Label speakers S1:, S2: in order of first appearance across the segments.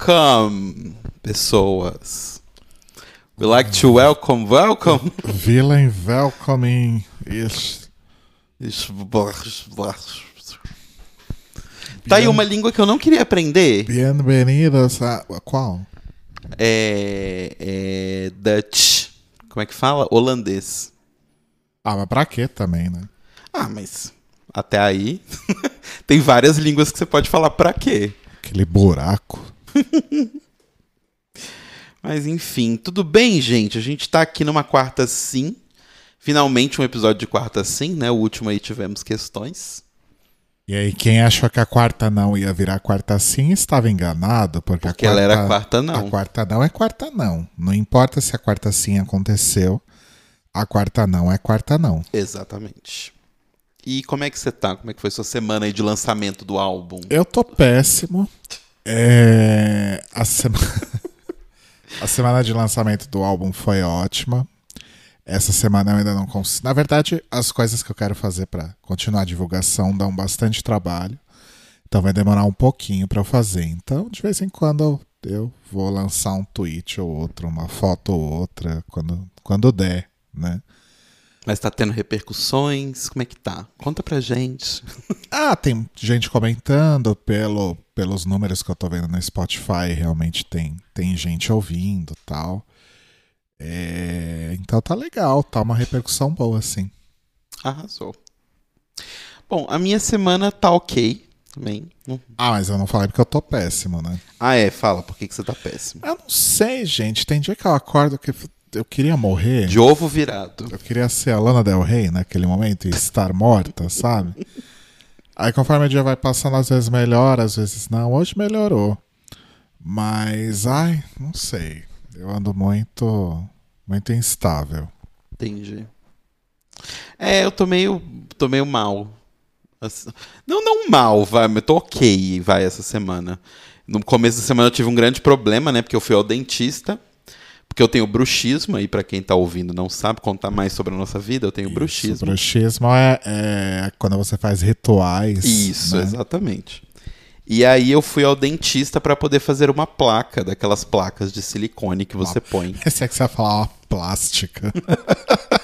S1: Welcome, pessoas. We like to welcome, welcome.
S2: Villain welcoming is.
S1: Tá aí uma língua que eu não queria aprender.
S2: Bienvenidos a. Qual?
S1: É, é. Dutch. Como é que fala? Holandês.
S2: Ah, mas pra quê também, né?
S1: Ah, mas até aí tem várias línguas que você pode falar pra quê.
S2: Aquele buraco.
S1: Mas enfim, tudo bem, gente? A gente tá aqui numa quarta sim. Finalmente um episódio de quarta sim, né? O último aí tivemos questões.
S2: E aí, quem achou que a quarta não ia virar quarta sim estava enganado, porque,
S1: Porque
S2: a
S1: ela
S2: quarta,
S1: era quarta não.
S2: A quarta não é quarta não. Não importa se a quarta sim aconteceu, a quarta não é quarta não.
S1: Exatamente. E como é que você tá? Como é que foi sua semana aí de lançamento do álbum?
S2: Eu tô péssimo. É, A, sema- a semana de lançamento do álbum foi ótima. Essa semana eu ainda não consigo. Na verdade, as coisas que eu quero fazer pra continuar a divulgação dão bastante trabalho. Então vai demorar um pouquinho pra eu fazer. Então, de vez em quando eu vou lançar um tweet ou outro, uma foto ou outra, quando, quando der, né?
S1: Mas tá tendo repercussões? Como é que tá? Conta pra gente.
S2: Ah, tem gente comentando pelo, pelos números que eu tô vendo no Spotify, realmente tem, tem gente ouvindo tal. É, então tá legal, tá uma repercussão boa, assim.
S1: Arrasou. Bom, a minha semana tá ok também. Não-
S2: Ah, mas eu não falei porque eu tô péssimo, né?
S1: Ah, é? Fala, por que, que você tá péssimo?
S2: Eu não sei, gente. Tem dia que eu acordo que eu queria morrer.
S1: De ovo virado.
S2: Eu queria ser a Lana Del Rey naquele momento e estar morta, sabe? Aí conforme o dia vai passando, às vezes melhora, às vezes não. Hoje melhorou. Mas, ai, não sei. Eu ando muito, muito instável.
S1: Entendi. É, eu tô meio, tô meio mal. Não, não mal, vai, mas eu tô ok, vai, essa semana. No começo da semana eu tive um grande problema, né? Porque eu fui ao dentista. Porque eu tenho bruxismo, aí pra quem tá ouvindo não sabe, contar mais sobre a nossa vida, eu tenho
S2: Isso,
S1: bruxismo.
S2: bruxismo é, é quando você faz rituais.
S1: Isso,
S2: né?
S1: exatamente. E aí eu fui ao dentista pra poder fazer uma placa, daquelas placas de silicone que você põe.
S2: Esse é que você vai falar uma plástica.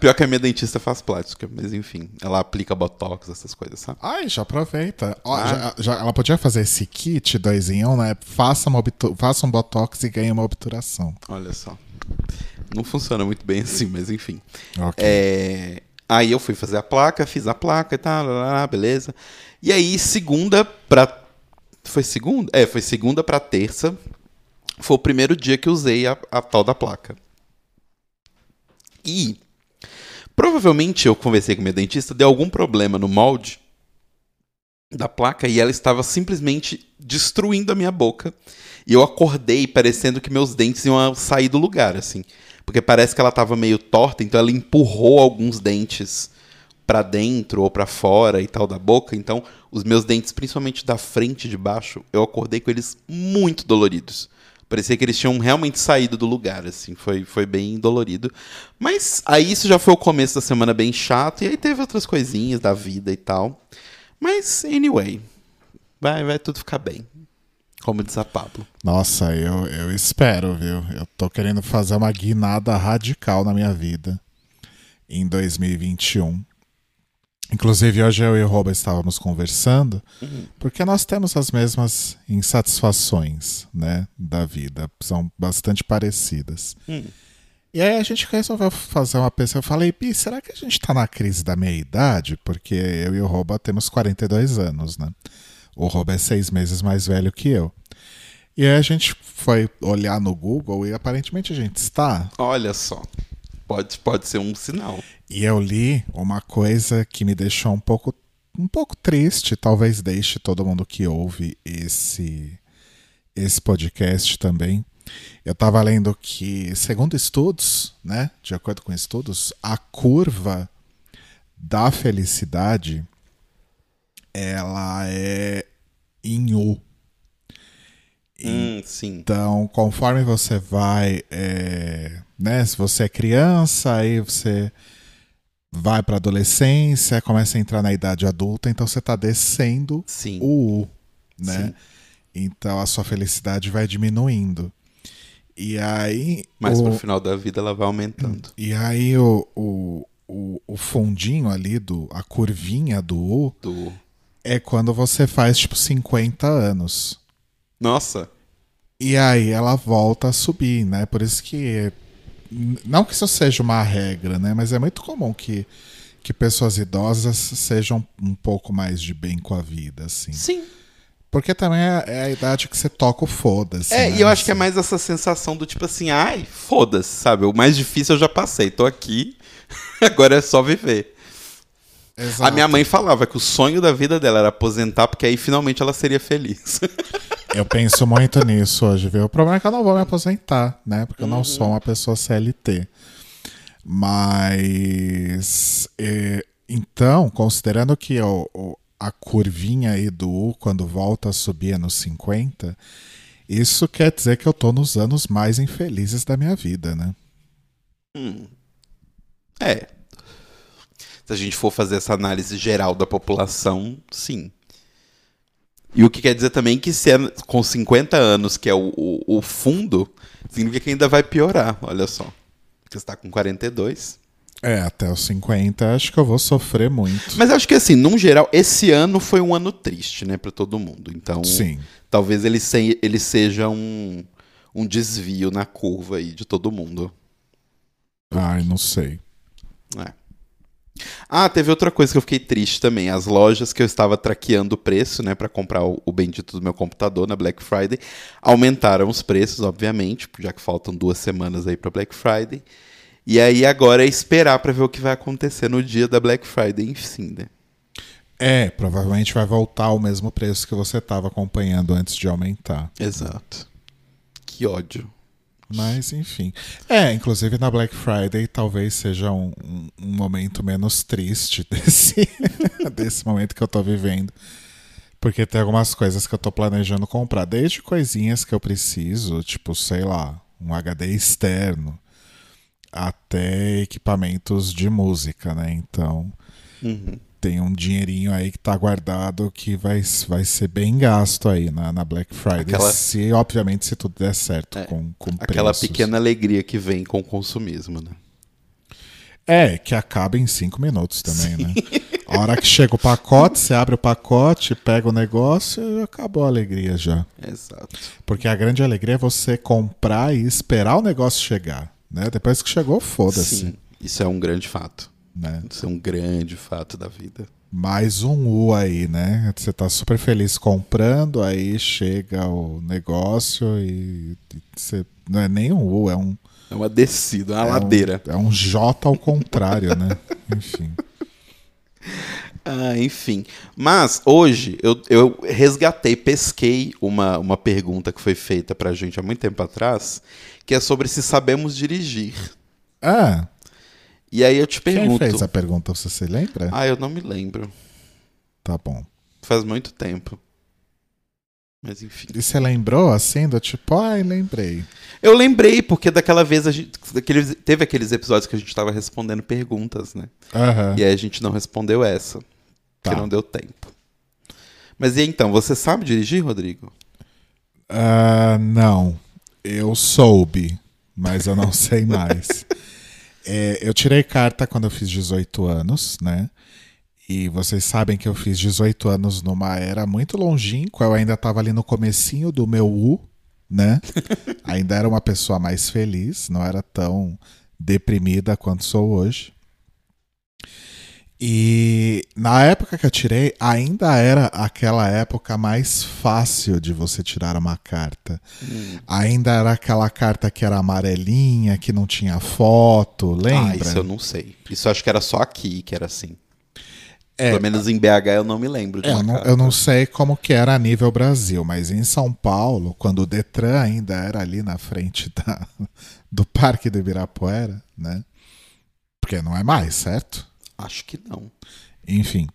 S1: Pior que a minha dentista faz plástica, mas enfim, ela aplica botox, essas coisas, sabe?
S2: Ai, já aproveita. Ó,
S1: Ah.
S2: já- já- ela podia fazer esse kit dois em um, né? Faça, uma obtu- faça um botox e ganhe uma obturação.
S1: Olha só. Não funciona muito bem assim, mas enfim.
S2: Ok.
S1: É, Aí eu fui fazer a placa, fiz a placa e tal, lá, lá, lá, beleza. E aí, segunda pra. Foi segunda? É, foi segunda pra terça. Foi o primeiro dia que eu usei a, a tal da placa. E. Provavelmente eu conversei com minha dentista, deu algum problema no molde da placa e ela estava simplesmente destruindo a minha boca. E eu acordei parecendo que meus dentes iam sair do lugar, assim. Porque parece que ela estava meio torta, então ela empurrou alguns dentes pra dentro ou pra fora e tal da boca. Então, os meus dentes, principalmente da frente e de baixo, eu acordei com eles muito doloridos. Parecia que eles tinham realmente saído do lugar, assim. Foi, foi bem dolorido. Mas aí isso já foi o começo da semana bem chato. E aí teve outras coisinhas da vida e tal. Mas, anyway. Vai, vai tudo ficar bem. Como diz a Pablo.
S2: Nossa, eu, eu espero, viu? Eu tô querendo fazer uma guinada radical na minha vida em 2021. Inclusive, hoje eu e o Roba estávamos conversando, porque nós temos as mesmas insatisfações, né, da vida. São bastante parecidas.
S1: Hum.
S2: E aí a gente resolveu fazer uma pesquisa. Eu falei, Pi, será que a gente tá na crise da meia-idade? Porque eu e o Roba temos 42 anos, né? O Roba é seis meses mais velho que eu. E aí a gente foi olhar no Google e aparentemente a gente está.
S1: Olha só. Pode, pode ser um sinal.
S2: E eu li uma coisa que me deixou um pouco, um pouco triste, talvez deixe todo mundo que ouve esse, esse podcast também. Eu estava lendo que, segundo estudos, né, de acordo com estudos, a curva da felicidade ela é em U.
S1: Hum.
S2: Então, conforme você vai, é, né? Se você é criança, aí você vai para adolescência, começa a entrar na idade adulta, então você está descendo
S1: Sim.
S2: o U, né?
S1: Sim.
S2: Então a sua felicidade vai diminuindo. E aí.
S1: Mas
S2: o,
S1: pro final da vida ela vai aumentando.
S2: E aí o, o, o, o fundinho ali, do, a curvinha do U,
S1: Do...
S2: é quando você faz tipo 50 anos.
S1: Nossa.
S2: E aí ela volta a subir, né? Por isso que. Não que isso seja uma regra, né? Mas é muito comum que, que pessoas idosas sejam um pouco mais de bem com a vida, assim.
S1: Sim.
S2: Porque também é, é a idade que você toca o foda-se.
S1: É,
S2: né?
S1: e eu acho que é mais essa sensação do tipo assim, ai, foda-se, sabe? O mais difícil eu já passei, tô aqui, agora é só viver. A
S2: Exato.
S1: minha mãe falava que o sonho da vida dela era aposentar, porque aí finalmente ela seria feliz.
S2: Eu penso muito nisso hoje, viu? O problema é que eu não vou me aposentar, né? Porque eu não sou uma pessoa CLT. Mas. eh, então, considerando que o, o- a curvinha aí do U, quando volta a subir é nos 50, isso quer dizer que eu tô nos anos mais infelizes da minha vida, né?
S1: Hum. É. Se a gente for fazer essa análise geral da população, sim. E o que quer dizer também que se é com 50 anos, que é o, o, o fundo, significa que ainda vai piorar, olha só. Você está com 42.
S2: É, até os 50 acho que eu vou sofrer muito.
S1: Mas acho que assim, num geral, esse ano foi um ano triste, né, para todo mundo. Então,
S2: Sim.
S1: talvez ele, se, ele seja um, um desvio na curva aí de todo mundo.
S2: Ai, não sei.
S1: É. Ah, teve outra coisa que eu fiquei triste também. As lojas que eu estava traqueando o preço, né, para comprar o, o bendito do meu computador na Black Friday, aumentaram os preços, obviamente, já que faltam duas semanas aí para Black Friday. E aí agora é esperar para ver o que vai acontecer no dia da Black Friday, enfim, né?
S2: É, provavelmente vai voltar ao mesmo preço que você estava acompanhando antes de aumentar.
S1: Exato. Que ódio.
S2: Mas, enfim. É, inclusive na Black Friday talvez seja um, um- momento menos triste desse, desse momento que eu tô vivendo. Porque tem algumas coisas que eu tô planejando comprar. Desde coisinhas que eu preciso, tipo, sei lá, um HD externo, até equipamentos de música, né? Então
S1: Uhum.
S2: Tem um dinheirinho aí que tá guardado que vai, vai ser bem gasto aí na, na Black Friday.
S1: Aquela-
S2: Se, obviamente, se tudo der certo
S1: É,
S2: com, com
S1: Aquela
S2: preços.
S1: pequena alegria que vem com o consumismo, né?
S2: É, que acaba em cinco minutos também, né? A hora que chega o pacote, você abre o pacote, pega o negócio e acabou a alegria já.
S1: Exato.
S2: Porque a grande alegria é você comprar e esperar o negócio chegar, né? Depois que chegou, foda-se,
S1: Sim, isso é um grande fato.
S2: Né?
S1: Isso é um grande fato da vida.
S2: Mais um U aí, né? Você tá super feliz comprando, aí chega o negócio e você não é nem um U, é um
S1: É uma descida, uma
S2: é um-
S1: ladeira.
S2: é um J ao contrário, né? Enfim.
S1: Ah, enfim. Mas hoje eu, eu resgatei, pesquei uma, uma pergunta que foi feita pra gente há muito tempo atrás, que é sobre se sabemos dirigir.
S2: Ah,
S1: E aí eu te
S2: quem
S1: pergunto.
S2: fez a pergunta, você se lembra?
S1: Ah, eu não me lembro.
S2: Tá bom.
S1: Faz muito tempo. Mas enfim.
S2: E você lembrou assim, do tipo, ai, lembrei.
S1: Eu lembrei, porque daquela vez a gente. daqueles- teve aqueles episódios que a gente tava respondendo perguntas, né?
S2: Aham.
S1: E aí a gente não respondeu essa.
S2: Tá.
S1: Porque não deu tempo. Mas e então, você sabe dirigir, Rodrigo?
S2: Ah, não. Eu soube, mas eu não sei mais. É, eu tirei carta quando eu fiz 18 anos, né? E vocês sabem que eu fiz 18 anos numa era muito longínqua, eu ainda estava ali no comecinho do meu U, né? ainda era uma pessoa mais feliz, não era tão deprimida quanto sou hoje. E na época que eu tirei, ainda era aquela época mais fácil de você tirar uma carta. Ainda era aquela carta que era amarelinha, que não tinha foto, lembra?
S1: Ah, isso eu não sei. Isso eu acho que era só aqui que era assim.
S2: É,
S1: Pelo menos em BH eu não me lembro de
S2: É, eu, não, eu não sei como que era a nível Brasil, mas em São Paulo, quando o Detran ainda era ali na frente da, do Parque do Ibirapuera, né? Porque não é mais, certo?
S1: Acho que não.
S2: Enfim.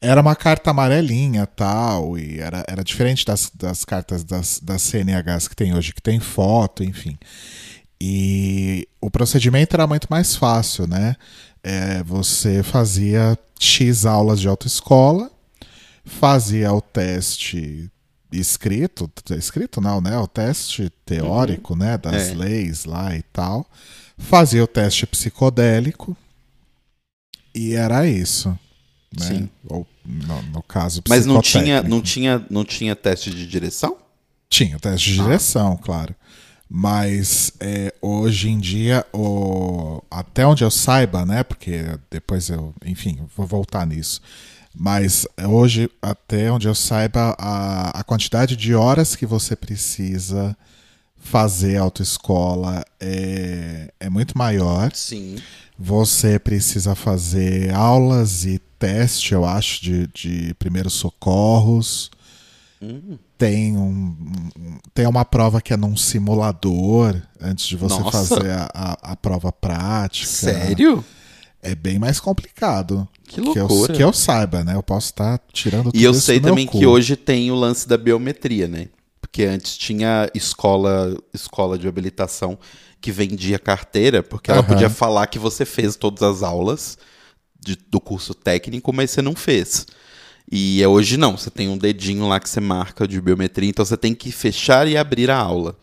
S2: Era uma carta amarelinha tal, e era, era diferente das, das cartas das, das CNHs que tem hoje, que tem foto, enfim. E o procedimento era muito mais fácil, né? É, você fazia X aulas de autoescola, fazia o teste escrito, escrito não, né? O teste teórico, né? Das
S1: É.
S2: leis lá e tal. Fazia o teste psicodélico e era isso. Né?
S1: Sim.
S2: Ou, no, no caso,
S1: Mas não tinha, não, tinha, não tinha teste de direção?
S2: Tinha teste de
S1: Ah.
S2: direção, claro. Mas é, hoje em dia, o, até onde eu saiba, né? Porque depois eu, enfim, vou voltar nisso. Mas hoje, até onde eu saiba, a, a quantidade de horas que você precisa fazer autoescola é, é muito maior.
S1: Sim.
S2: Você precisa fazer aulas e teste, eu acho, de, de primeiros socorros.
S1: Hum.
S2: Tem, um, tem uma prova que é num simulador antes de você
S1: Nossa.
S2: fazer a, a, a prova prática.
S1: Sério?
S2: É bem mais complicado.
S1: Que
S2: Que eu,
S1: loucura.
S2: que eu saiba, né? Eu posso estar tirando tudo
S1: E eu sei também que hoje tem o lance da biometria, né? Porque antes tinha escola, escola de habilitação que vendia carteira, porque ela podia falar que você fez todas as aulas de- do curso técnico, mas você não fez. E é hoje não, você tem um dedinho lá que você marca de biometria, então você tem que fechar e abrir a aula.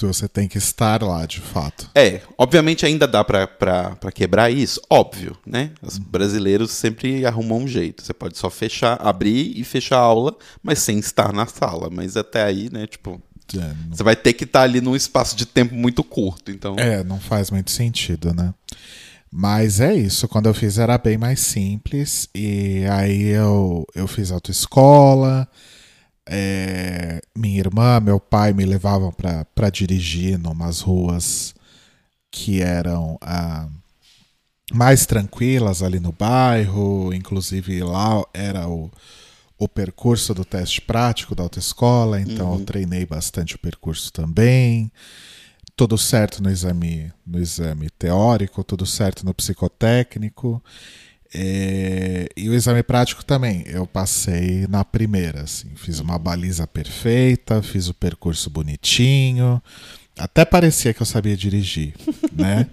S2: Você tem que estar lá, de fato.
S1: É, obviamente ainda dá pra quebrar isso, óbvio, né? Os brasileiros sempre arrumam um jeito. Você pode só fechar, abrir e fechar a aula, mas sem estar na sala. Mas até aí, né, tipo,
S2: É, não-
S1: você vai ter que estar ali num espaço de tempo muito curto, então...
S2: É, não faz muito sentido, né? Mas é isso, quando eu fiz era bem mais simples, e aí eu, eu fiz autoescola, é, minha irmã, meu pai me levavam para dirigir numas ruas que eram ah, mais tranquilas ali no bairro, inclusive lá era o, o percurso do teste prático da autoescola, então eu treinei bastante o percurso também tudo certo no exame, no exame teórico, tudo certo no psicotécnico. É, e o exame prático também, eu passei na primeira, assim, fiz uma baliza perfeita, fiz o percurso bonitinho, até parecia que eu sabia dirigir, né?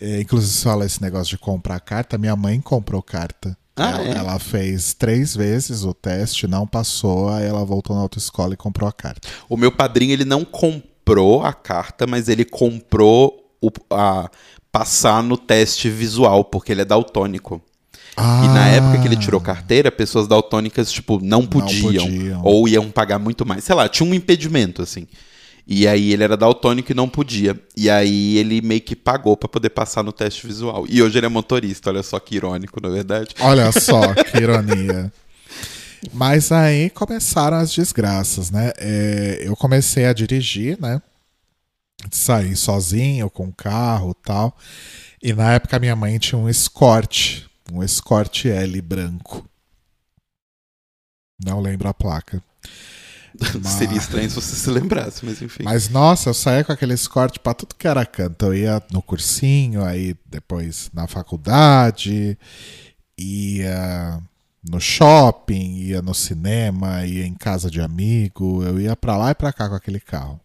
S2: É, inclusive, se fala esse negócio de comprar carta, minha mãe comprou carta.
S1: Ah,
S2: ela,
S1: é?
S2: ela fez três vezes o teste, não passou, aí ela voltou na autoescola e comprou a carta.
S1: O meu padrinho, ele não comprou a carta, mas ele comprou o, a, passar no teste visual, porque ele é daltônico. E na época que ele tirou carteira, pessoas daltônicas, tipo, não podiam,
S2: podiam.
S1: Ou iam pagar muito mais. Sei lá, tinha um impedimento, assim. E aí ele era daltônico e não podia. E aí ele meio que pagou pra poder passar no teste visual. E hoje ele é motorista, olha só que irônico, na verdade.
S2: Olha só, que ironia. Mas aí começaram as desgraças, né? É, eu comecei a dirigir, né? Saí sozinho, com carro e tal. E na época minha mãe tinha um Escort, um Escort L branco. Não lembro a placa. Mas-
S1: Seria estranho se você se lembrasse, mas enfim.
S2: Mas nossa, eu saía com aquele escort pra tudo que era canto. Eu ia no cursinho, aí depois na faculdade, ia no shopping, ia no cinema, ia em casa de amigo, eu ia pra lá e pra cá com aquele carro.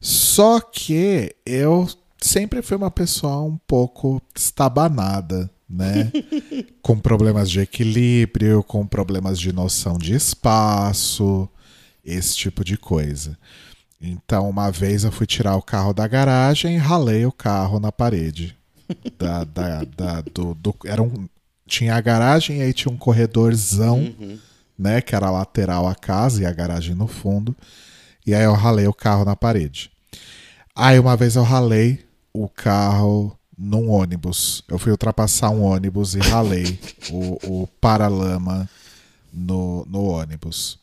S2: Só que eu sempre fui uma pessoa um pouco estabanada, né? com problemas de equilíbrio, com problemas de noção de espaço, esse tipo de coisa. Então, uma vez eu fui tirar o carro da garagem e ralei o carro na parede. Da, da, da- do, do- era um, tinha a garagem e aí tinha um corredorzão,
S1: Uhum.
S2: né? Que era lateral à casa e a garagem no fundo. E aí eu ralei o carro na parede. Aí uma vez eu ralei o carro num ônibus. Eu fui ultrapassar um ônibus e ralei o, o paralama no, no ônibus.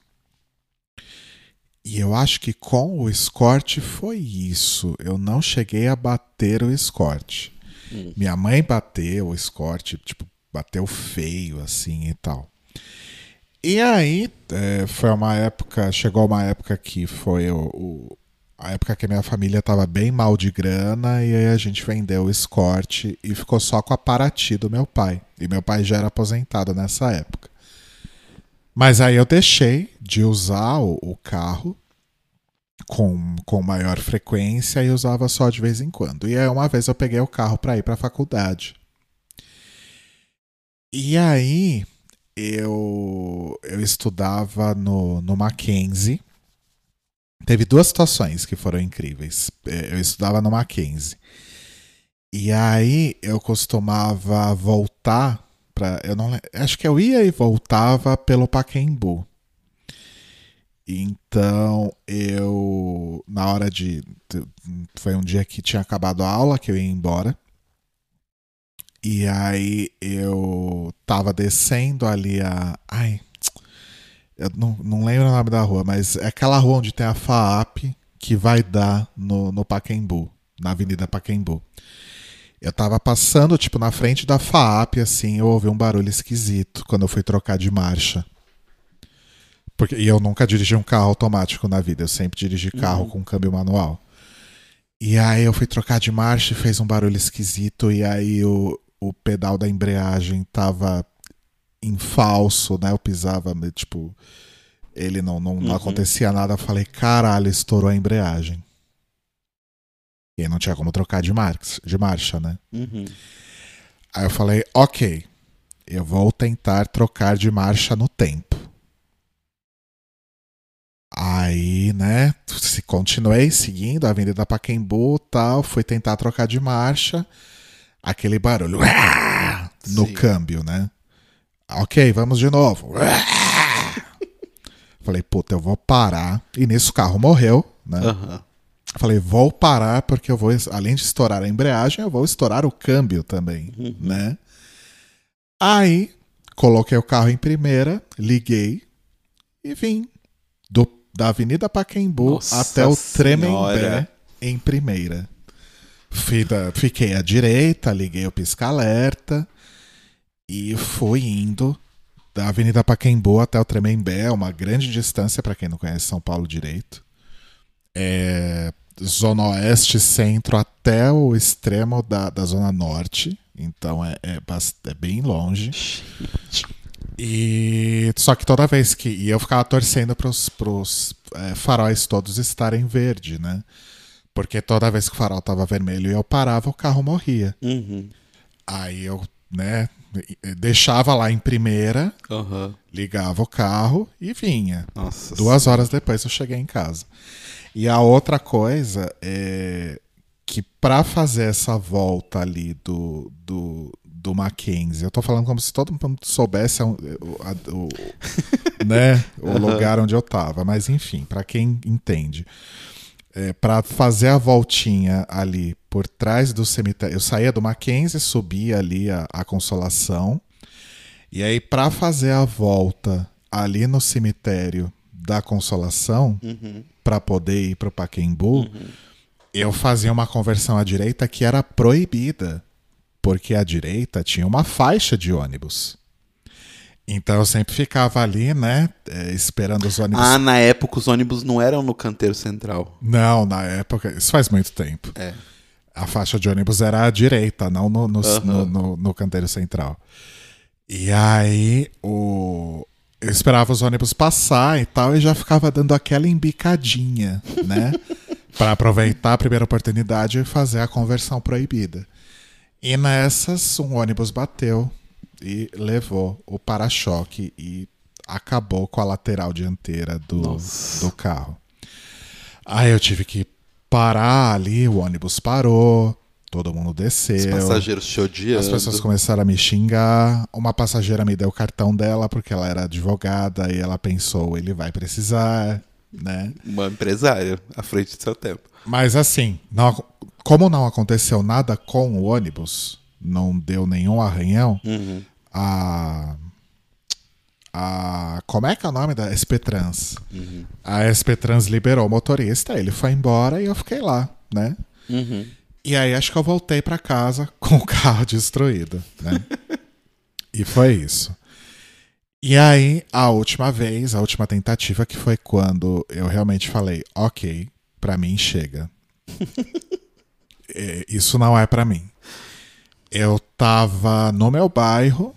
S2: E eu acho que com o Escort foi isso. Eu não cheguei a bater o Escort.
S1: Hum.
S2: Minha mãe bateu o Escort, tipo, bateu feio assim e tal. E aí, é, foi uma época, chegou uma época que foi o, o- a época que a minha família tava bem mal de grana e aí a gente vendeu o Escort e ficou só com a Paraty do meu pai. E meu pai já era aposentado nessa época. Mas aí eu deixei de usar o, o carro com, com maior frequência e usava só de vez em quando. E aí uma vez eu peguei o carro para ir para a faculdade. E aí eu, eu estudava no, no Mackenzie, teve duas situações que foram incríveis. É, eu estudava no Mackenzie. E aí eu costumava voltar para eu não acho que eu ia e voltava pelo Paquembu. Então eu na hora de foi um dia que tinha acabado a aula que eu ia embora. E aí eu tava descendo ali a ai eu não, não lembro o nome da rua, mas é aquela rua onde tem a FAAP que vai dar no, no Paquembu, na Avenida Paquembu. Eu tava passando, tipo, na frente da FAAP, assim, eu ouvi um barulho esquisito quando eu fui trocar de marcha. Porque, e eu nunca dirigi um carro automático na vida, eu sempre dirigi carro uhum. com câmbio manual. E aí eu fui trocar de marcha e fez um barulho esquisito, e aí o, o pedal da embreagem tava em falso, né? Eu pisava, tipo, ele não, não, uhum. não acontecia nada. Eu falei, caralho, estourou a embreagem. E aí não tinha como trocar de, marcha, de marcha, né? Uhum. Aí eu falei, ok, eu vou tentar trocar de marcha no tempo. Aí, né, se continuei seguindo a Avenida Paquembu tal, fui tentar trocar de marcha, aquele barulho no Sim. câmbio, né? Ok, vamos de novo. Falei, puta, eu vou parar. E nisso o carro morreu, né? Uhum. Falei, vou parar porque eu vou, além de estourar a embreagem, eu vou estourar o câmbio também, uhum. né? Aí, coloquei o carro em primeira, liguei e vim do, da Avenida Paquembu Nossa até o Tremembé em primeira. Fiquei à direita, liguei o pisca-alerta e fui indo da Avenida Paquembu até o Tremembé, uma grande distância para quem não conhece São Paulo direito. É, zona oeste, centro, até o extremo da, da zona norte. Então é, é, é bem longe. E só que toda vez que. E eu ficava torcendo pros, pros é, faróis todos estarem verde, né? Porque toda vez que o farol tava vermelho e eu parava, o carro morria. Uhum. Aí eu, né, deixava lá em primeira, uhum. ligava o carro e vinha. Nossa Duas horas depois eu cheguei em casa. E a outra coisa é que para fazer essa volta ali do, do, do Mackenzie, eu tô falando como se todo mundo soubesse o, o, né, o lugar onde eu tava, mas enfim, para quem entende. É, para fazer a voltinha ali por trás do cemitério, eu saía do Mackenzie, subia ali a, a Consolação, e aí para fazer a volta ali no cemitério da Consolação, uhum para poder ir para o Paquembu, uhum. eu fazia uma conversão à direita que era proibida, porque à direita tinha uma faixa de ônibus. Então eu sempre ficava ali, né, é, esperando os ônibus.
S1: Ah, na época os ônibus não eram no canteiro central.
S2: Não, na época, isso faz muito tempo. É. A faixa de ônibus era à direita, não no, no, uhum. no, no, no canteiro central. E aí o, eu esperava os ônibus passar e tal, e já ficava dando aquela embicadinha, né? para aproveitar a primeira oportunidade e fazer a conversão proibida. E nessas, um ônibus bateu e levou o para-choque e acabou com a lateral dianteira do, do carro. Aí eu tive que parar ali, o ônibus parou, Todo mundo desceu. Os
S1: passageiros te odiando.
S2: As pessoas começaram a me xingar. Uma passageira me deu o cartão dela porque ela era advogada e ela pensou, ele vai precisar, né?
S1: Uma empresária à frente do seu tempo.
S2: Mas assim, não, como não aconteceu nada com o ônibus, não deu nenhum arranhão, uhum. a a como é que é o nome da SP Trans? Uhum. A SP Trans liberou o motorista, ele foi embora e eu fiquei lá, né? Uhum. E aí acho que eu voltei para casa com o carro destruído, né? e foi isso. E aí, a última vez, a última tentativa, que foi quando eu realmente falei, ok, para mim chega. É, isso não é para mim. Eu tava no meu bairro,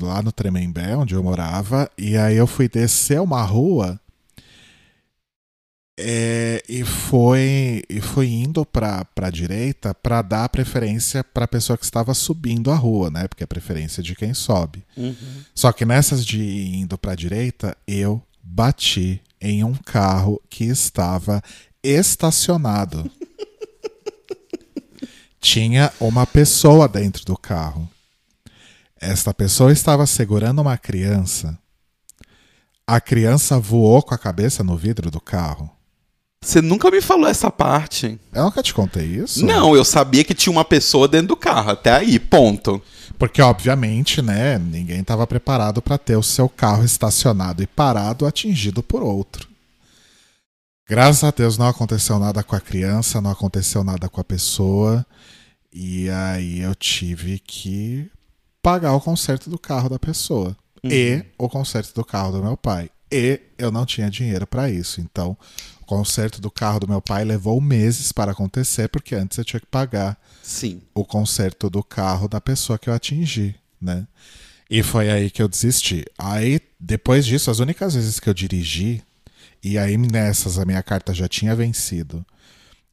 S2: lá no Tremembé, onde eu morava, e aí eu fui descer uma rua é, e foi e foi indo para a direita para dar preferência para a pessoa que estava subindo a rua, né? Porque é preferência de quem sobe. Uhum. Só que nessas de indo para a direita, eu bati em um carro que estava estacionado. Tinha uma pessoa dentro do carro. Esta pessoa estava segurando uma criança. A criança voou com a cabeça no vidro do carro.
S1: Você nunca me falou essa parte.
S2: Eu nunca te contei isso?
S1: Não, eu sabia que tinha uma pessoa dentro do carro. Até aí, ponto.
S2: Porque, obviamente, né, ninguém estava preparado para ter o seu carro estacionado e parado atingido por outro. Graças a Deus não aconteceu nada com a criança, não aconteceu nada com a pessoa. E aí eu tive que pagar o conserto do carro da pessoa
S1: Uhum.
S2: e o conserto do carro do meu pai. E eu não tinha dinheiro para isso. Então, conserto do carro do meu pai levou meses para acontecer, porque antes eu tinha que pagar
S1: Sim.
S2: o conserto do carro da pessoa que eu atingi, né? E foi aí que eu desisti. Aí, depois disso, as únicas vezes que eu dirigi, e aí nessas a minha carta já tinha vencido,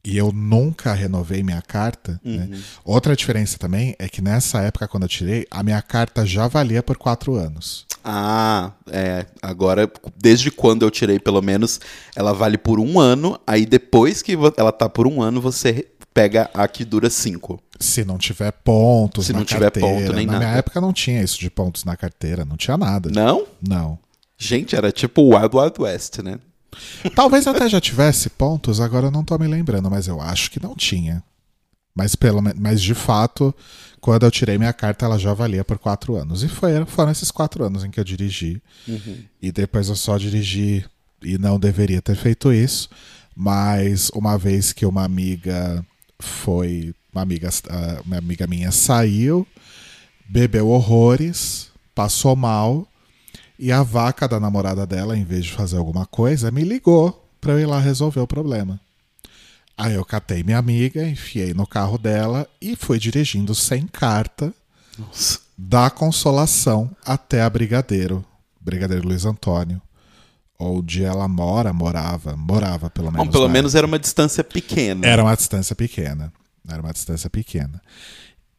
S2: e eu nunca renovei minha carta, né? Outra diferença também é que nessa época, quando eu tirei, a minha carta já valia por quatro anos.
S1: Ah, é. Agora, desde quando eu tirei, pelo menos, ela vale por um ano. Aí depois que ela tá por um ano, você pega a que dura cinco.
S2: Se não tiver pontos
S1: Se
S2: na
S1: não tiver
S2: carteira.
S1: ponto nem
S2: na minha
S1: nada.
S2: época não tinha isso de pontos na carteira, não tinha nada.
S1: Não?
S2: não.
S1: Gente, era tipo o Wild Wild West, né?
S2: Talvez até já tivesse pontos, agora eu não tô me lembrando, mas eu acho que não tinha. Mas, pelo, mas de fato, quando eu tirei minha carta, ela já valia por quatro anos. E foi, foram esses quatro anos em que eu dirigi. E depois eu só dirigi e não deveria ter feito isso. Mas uma vez que uma amiga foi. Uma amiga, ah, uma amiga minha saiu, bebeu horrores, passou mal. E a vaca da namorada dela, em vez de fazer alguma coisa, me ligou pra eu ir lá resolver o problema. Aí eu catei minha amiga, enfiei no carro dela e fui dirigindo sem carta
S1: Nossa.
S2: da Consolação até a Brigadeiro, Brigadeiro Luiz Antônio, onde ela mora, morava, morava pelo menos.
S1: Bom, pelo menos era uma distância pequena.
S2: era uma distância pequena. Era uma distância pequena.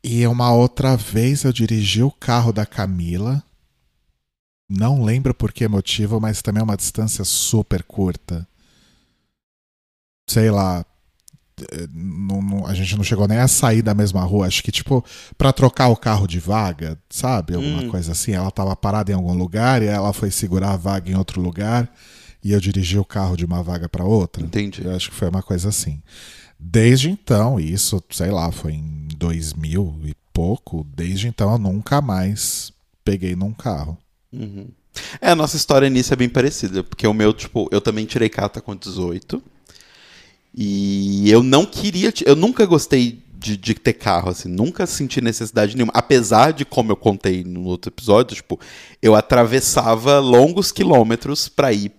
S2: E uma outra vez eu dirigi o carro da Camila. Não lembro por que motivo, mas também é uma distância super curta. Sei lá. eh, não- não- a gente não chegou nem a sair da mesma rua. Acho que, tipo, pra trocar o carro de vaga, sabe? Alguma
S1: Hum.
S2: coisa assim. Ela tava parada em algum lugar e ela foi segurar a vaga em outro lugar. E eu dirigi o carro de uma vaga pra outra.
S1: Entendi.
S2: Eu acho que foi uma coisa assim. Desde então, e isso, sei lá, foi em 2000 e pouco, desde então eu nunca mais peguei num carro.
S1: Uhum. É, a nossa história nisso é bem parecida, porque o meu, tipo, eu também tirei carta com 18. E eu não queria, eu nunca gostei de, de ter carro, assim, nunca senti necessidade nenhuma. Apesar de, como eu contei no outro episódio, tipo, eu atravessava longos quilômetros pra ir,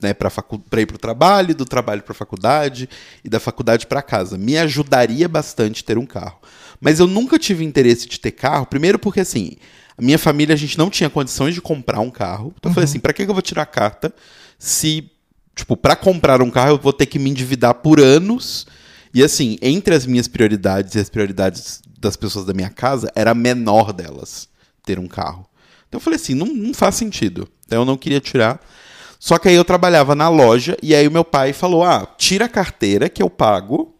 S1: né, pra, facu pra ir pro trabalho, do trabalho pra faculdade e da faculdade pra casa. Me ajudaria bastante ter um carro. Mas eu nunca tive interesse de ter carro, primeiro porque, assim, a minha família, a gente não tinha condições de comprar um carro. Então eu falei assim, pra que eu vou tirar a carta se, tipo, pra comprar um carro eu vou ter que me endividar por anos? E assim, entre as minhas prioridades e as prioridades das pessoas da minha casa, era a menor delas ter um carro. Então eu falei assim, não, não faz sentido. Então eu não queria tirar. Só que aí eu trabalhava na loja e aí o meu pai falou: "Ah, tira a carteira que eu pago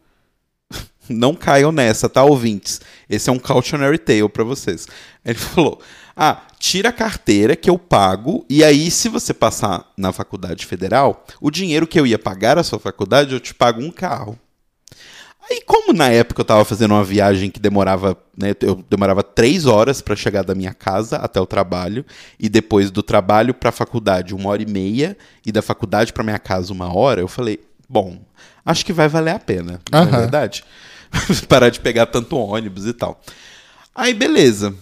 S1: não caiam nessa, tá, ouvintes? Esse é um cautionary tale pra vocês. Ele falou: Ah, tira a carteira que eu pago, e aí, se você passar na faculdade federal, o dinheiro que eu ia pagar a sua faculdade, eu te pago um carro. Aí, como na época eu tava fazendo uma viagem que demorava, né, eu demorava três horas pra chegar da minha casa até o trabalho, e depois do trabalho pra faculdade uma hora e meia, e da faculdade pra minha casa uma hora, eu falei, bom, acho que vai valer a pena, não é
S2: Aham.
S1: verdade? Parar de pegar tanto ônibus e tal. Aí, beleza.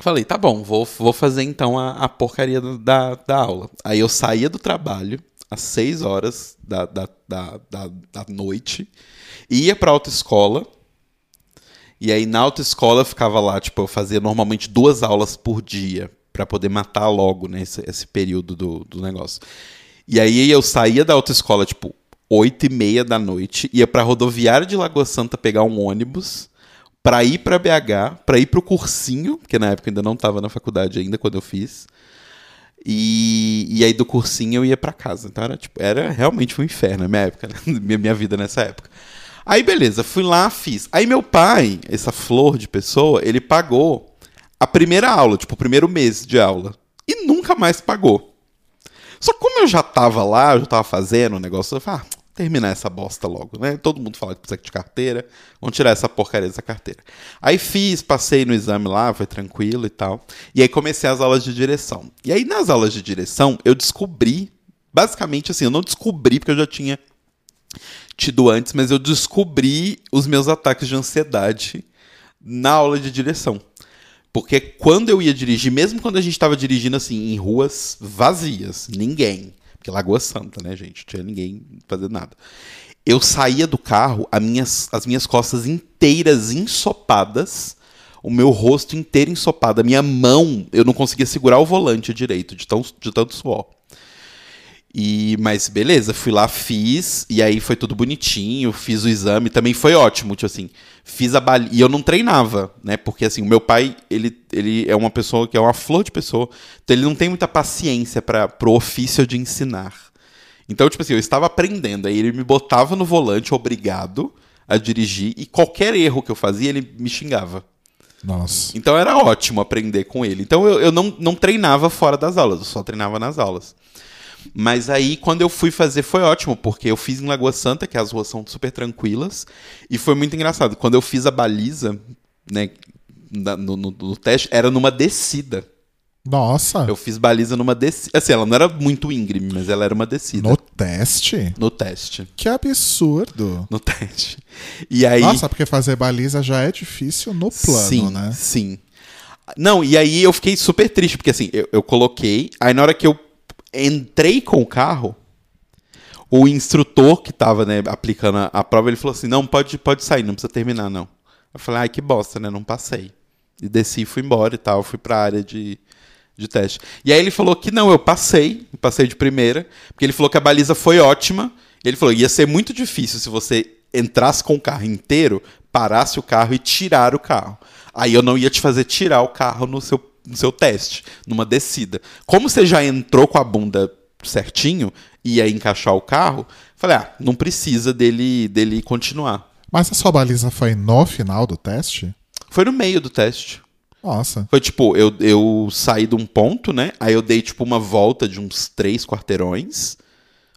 S1: Falei, tá bom, vou, vou fazer então a, a porcaria da, da aula. Aí eu saía do trabalho às 6 horas da, da, da, da, da noite, ia pra autoescola, e aí na autoescola eu ficava lá, tipo, eu fazia normalmente duas aulas por dia, pra poder matar logo, né, esse, esse período do, do negócio. E aí eu saía da autoescola, tipo, 8 e meia da noite, ia pra rodoviária de Lagoa Santa pegar um ônibus, pra ir pra BH, pra ir pro cursinho, porque na época eu ainda não tava na faculdade ainda quando eu fiz. E, e aí do cursinho eu ia pra casa. Então era, tipo, era realmente um inferno na minha época, minha, minha vida nessa época. Aí beleza, fui lá, fiz. Aí meu pai, essa flor de pessoa, ele pagou a primeira aula, tipo, o primeiro mês de aula. E nunca mais pagou. Só que como eu já tava lá, eu já tava fazendo o negócio, eu falei, ah, terminar essa bosta logo, né? Todo mundo fala que precisa de carteira, vamos tirar essa porcaria dessa carteira. Aí fiz, passei no exame lá, foi tranquilo e tal. E aí comecei as aulas de direção. E aí nas aulas de direção eu descobri, basicamente assim, eu não descobri porque eu já tinha tido antes, mas eu descobri os meus ataques de ansiedade na aula de direção. Porque quando eu ia dirigir, mesmo quando a gente estava dirigindo assim, em ruas vazias, ninguém, porque Lagoa Santa, né, gente? Não tinha ninguém fazendo nada. Eu saía do carro, minhas, as minhas costas inteiras ensopadas, o meu rosto inteiro ensopado, a minha mão, eu não conseguia segurar o volante direito, de, tão, de tanto suor. E, mas beleza, fui lá, fiz, e aí foi tudo bonitinho, fiz o exame, também foi ótimo, tipo assim, fiz a baliza, e eu não treinava, né, porque assim, o meu pai, ele, ele é uma pessoa que é uma flor de pessoa, então ele não tem muita paciência para pro ofício de ensinar. Então, tipo assim, eu estava aprendendo, aí ele me botava no volante, obrigado a dirigir, e qualquer erro que eu fazia, ele me xingava.
S2: Nossa.
S1: Então era ótimo aprender com ele. Então eu, eu não, não treinava fora das aulas, eu só treinava nas aulas. Mas aí, quando eu fui fazer, foi ótimo, porque eu fiz em Lagoa Santa, que as ruas são super tranquilas, e foi muito engraçado. Quando eu fiz a baliza, né, no, no, no teste, era numa descida.
S2: Nossa.
S1: Eu fiz baliza numa descida. Assim, ela não era muito íngreme, mas ela era uma descida.
S2: No teste?
S1: No teste.
S2: Que absurdo.
S1: No teste. E aí.
S2: Nossa, porque fazer baliza já é difícil no plano,
S1: sim,
S2: né?
S1: Sim. Não, e aí eu fiquei super triste, porque assim, eu, eu coloquei, aí na hora que eu entrei com o carro, o instrutor que estava né, aplicando a, a, prova, ele falou assim, não, pode, pode sair, não precisa terminar, não. Eu falei, ai, que bosta, né? Não passei. E desci fui embora e tal, fui para a área de, de teste. E aí ele falou que não, eu passei, passei de primeira, porque ele falou que a baliza foi ótima. ele falou, ia ser muito difícil se você entrasse com o carro inteiro, parasse o carro e tirar o carro. Aí eu não ia te fazer tirar o carro no seu no seu teste, numa descida. Como você já entrou com a bunda certinho e ia encaixar o carro, falei, ah, não precisa dele, dele continuar.
S2: Mas a sua baliza foi no final do teste?
S1: Foi no meio do teste.
S2: Nossa.
S1: Foi tipo, eu, eu saí de um ponto, né? Aí eu dei tipo uma volta de uns três quarteirões,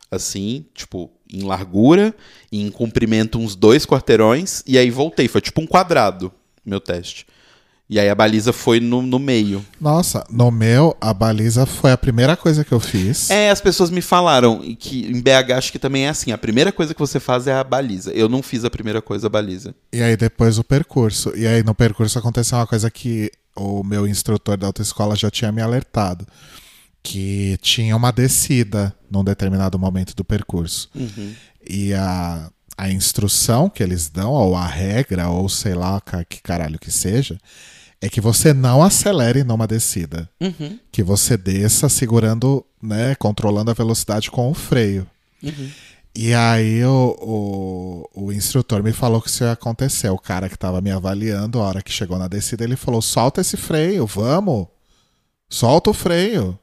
S1: assim, tipo, em largura, e em comprimento uns dois quarteirões, e aí voltei. Foi tipo um quadrado, meu teste. E aí a baliza foi no, no meio.
S2: Nossa, no meu, a baliza foi a primeira coisa que eu fiz.
S1: É, as pessoas me falaram que em BH acho que também é assim. A primeira coisa que você faz é a baliza. Eu não fiz a primeira coisa, a baliza.
S2: E aí depois o percurso. E aí no percurso aconteceu uma coisa que o meu instrutor da autoescola já tinha me alertado. Que tinha uma descida num determinado momento do percurso.
S1: Uhum.
S2: E a, a instrução que eles dão, ou a regra, ou sei lá que caralho que seja, é que você não acelere numa descida.
S1: Uhum.
S2: Que você desça segurando, né, controlando a velocidade com o freio.
S1: Uhum.
S2: E aí o, o, o, instrutor me falou que isso ia acontecer. O cara que estava me avaliando, a hora que chegou na descida, ele falou: solta esse freio, vamos! Solta o freio.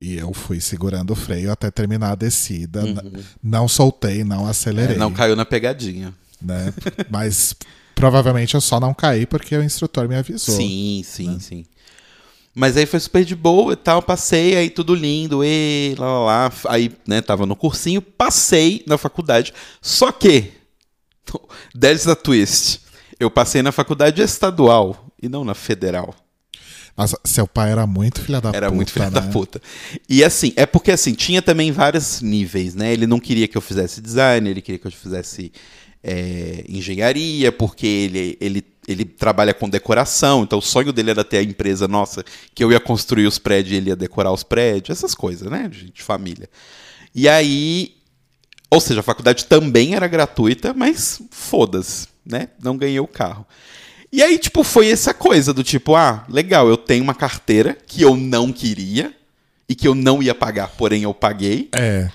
S2: E eu fui segurando o freio até terminar a descida.
S1: Uhum.
S2: Não soltei, não acelerei.
S1: É, não caiu na pegadinha.
S2: Né? Mas Provavelmente eu só não caí porque o instrutor me avisou.
S1: Sim, sim, né? sim. Mas aí foi super de boa e tal, passei, aí tudo lindo, e lá, lá, lá. Aí, né, tava no cursinho, passei na faculdade. Só que, there's a twist. Eu passei na faculdade estadual e não na federal.
S2: Nossa, seu pai era muito filha da
S1: era
S2: puta.
S1: Era muito filha
S2: né?
S1: da puta. E assim, é porque assim, tinha também vários níveis, né? Ele não queria que eu fizesse design, ele queria que eu fizesse é, engenharia, porque ele, ele, ele trabalha com decoração, então o sonho dele era ter a empresa nossa, que eu ia construir os prédios e ele ia decorar os prédios, essas coisas, né, de, de família. E aí, ou seja, a faculdade também era gratuita, mas foda-se, né, não ganhei o carro. E aí, tipo, foi essa coisa do tipo, ah, legal, eu tenho uma carteira que eu não queria e que eu não ia pagar, porém eu paguei.
S2: É.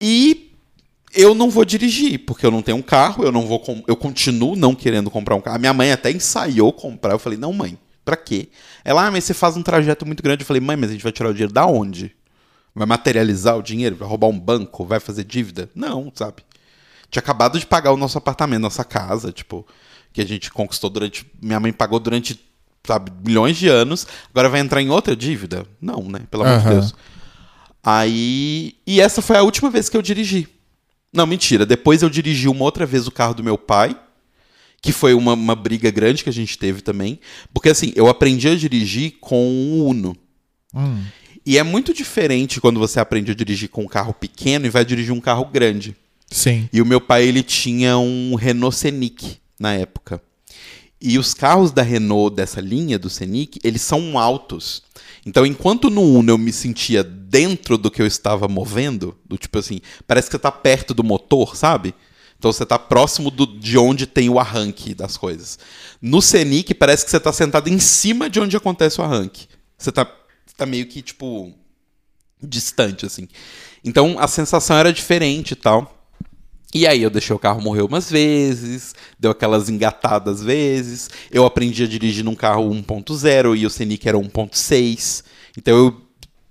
S1: E eu não vou dirigir, porque eu não tenho um carro, eu não vou eu continuo não querendo comprar um carro. A minha mãe até ensaiou comprar, eu falei: "Não, mãe, Pra quê? Ela, ah, mas você faz um trajeto muito grande. Eu falei, mãe, mas a gente vai tirar o dinheiro da onde? Vai materializar o dinheiro? Vai roubar um banco? Vai fazer dívida? Não, sabe? Tinha acabado de pagar o nosso apartamento, nossa casa, tipo, que a gente conquistou durante. Minha mãe pagou durante, sabe, milhões de anos. Agora vai entrar em outra dívida? Não, né? Pelo amor de. Deus. Aí. E essa foi a última vez que eu dirigi. Não, mentira. Depois eu dirigi uma outra vez o carro do meu pai. Que foi uma, uma briga grande que a gente teve também. Porque assim, eu aprendi a dirigir com um Uno.
S2: Hum.
S1: E é muito diferente quando você aprende a dirigir com um carro pequeno e vai dirigir um carro grande.
S2: Sim.
S1: E o meu pai, ele tinha um Renault Scenic na época. E os carros da Renault dessa linha do Scenic, eles são altos. Então, enquanto no Uno eu me sentia dentro do que eu estava movendo, do tipo assim, parece que você tá perto do motor, sabe? Então você tá próximo do- de onde tem o arranque das coisas. No Scenic parece que você tá sentado em cima de onde acontece o arranque. Você tá, você tá meio que, tipo, distante, assim. Então a sensação era diferente e tal. E aí eu deixei o carro morrer umas vezes, deu aquelas engatadas vezes. Eu aprendi a dirigir num carro 1.0 e o Scenic era 1.6. Então eu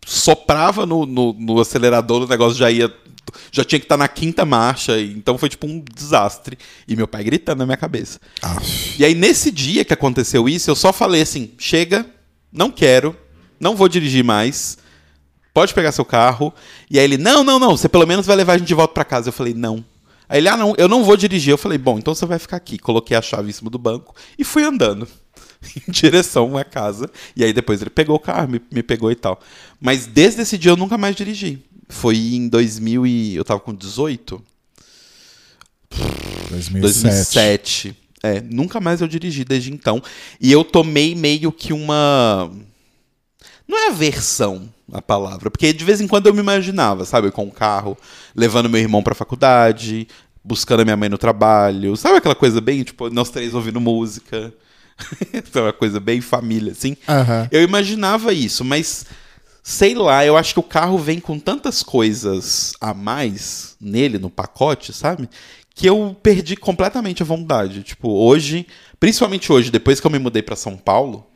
S1: soprava no, no, no acelerador, o negócio já ia. Já tinha que estar na quinta marcha, então foi tipo um desastre. E meu pai gritando na minha cabeça.
S2: Aff.
S1: E aí, nesse dia que aconteceu isso, eu só falei assim: chega, não quero, não vou dirigir mais, pode pegar seu carro. E aí ele: não, não, não, você pelo menos vai levar a gente de volta pra casa. Eu falei: não. Aí ele: ah, não, eu não vou dirigir. Eu falei: bom, então você vai ficar aqui. Coloquei a chave em cima do banco e fui andando. Em direção à casa. E aí depois ele pegou o carro, me, me pegou e tal. Mas desde esse dia eu nunca mais dirigi. Foi em 2000 e... Eu tava com 18?
S2: 2007.
S1: 2007. É, nunca mais eu dirigi desde então. E eu tomei meio que uma. Não é aversão a palavra, porque de vez em quando eu me imaginava, sabe, com o carro, levando meu irmão pra faculdade, buscando a minha mãe no trabalho, sabe aquela coisa bem, tipo, nós três ouvindo música. Sabe, uma coisa bem família, assim.
S2: Aham.
S1: Eu imaginava isso, mas sei lá, eu acho que o carro vem com tantas coisas a mais nele, no pacote, sabe? Que eu perdi completamente a vontade. Tipo, hoje, principalmente hoje, depois que eu me mudei pra São Paulo,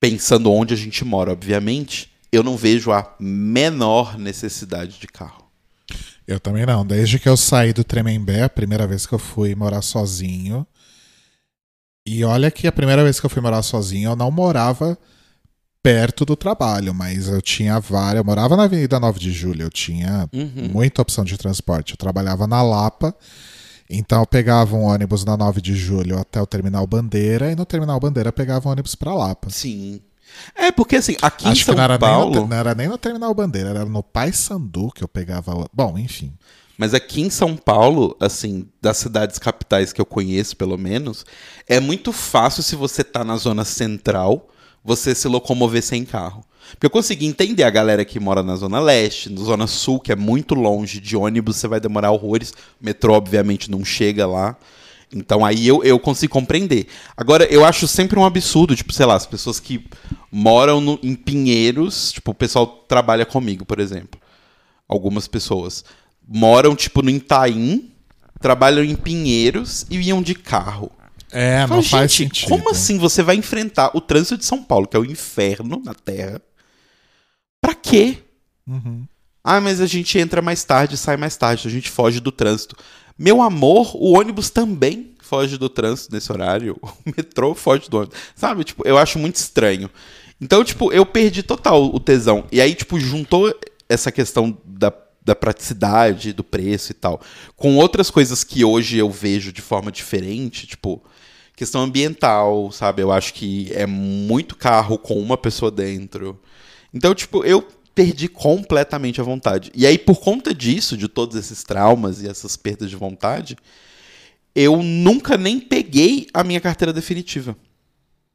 S1: pensando onde a gente mora, obviamente, eu não vejo a menor necessidade de carro.
S2: Eu também não. Desde que eu saí do Tremembé, a primeira vez que eu fui morar sozinho. E olha que a primeira vez que eu fui morar sozinho, eu não morava perto do trabalho, mas eu tinha várias. Eu morava na Avenida 9 de Julho, eu tinha
S1: Uhum.
S2: muita opção de transporte. Eu trabalhava na Lapa, então eu pegava um ônibus na 9 de Julho até o Terminal Bandeira, e no Terminal Bandeira pegava um ônibus pra Lapa.
S1: Sim. É, porque assim, aqui em
S2: Acho
S1: São
S2: que não
S1: Paulo.
S2: no, não era nem no Terminal Bandeira, era no Paysandu que eu pegava. Bom, enfim.
S1: Mas aqui em São Paulo, assim, das cidades capitais que eu conheço, pelo menos, é muito fácil se você tá na zona central, você se locomover sem carro. Porque eu consegui entender a galera que mora na zona leste, na zona sul, que é muito longe de ônibus, você vai demorar horrores. O metrô, obviamente, não chega lá. Então aí eu, eu consigo compreender. Agora, eu acho sempre um absurdo, tipo, sei lá, as pessoas que moram no- em Pinheiros, tipo, o pessoal trabalha comigo, por exemplo. Algumas pessoas moram, tipo, no Itaim, trabalham em Pinheiros e iam de carro.
S2: É,
S1: Fala,
S2: não faz sentido.
S1: como assim você vai enfrentar o trânsito de São Paulo, que é o inferno na Terra? Pra quê?
S2: Uhum.
S1: Ah, mas a gente entra mais tarde, sai mais tarde, a gente foge do trânsito. Meu amor, o ônibus também foge do trânsito nesse horário. O metrô foge do ônibus. Sabe, tipo, eu acho muito estranho. Então, tipo, eu perdi total o tesão. E aí, tipo, juntou essa questão da, da praticidade, do preço e tal, com outras coisas que hoje eu vejo de forma diferente, tipo, questão ambiental, sabe? Eu acho que é muito carro com uma pessoa dentro. Então, tipo, eu perdi completamente a vontade. E aí, por conta disso, de todos esses traumas e essas perdas de vontade, eu nunca nem peguei a minha carteira definitiva.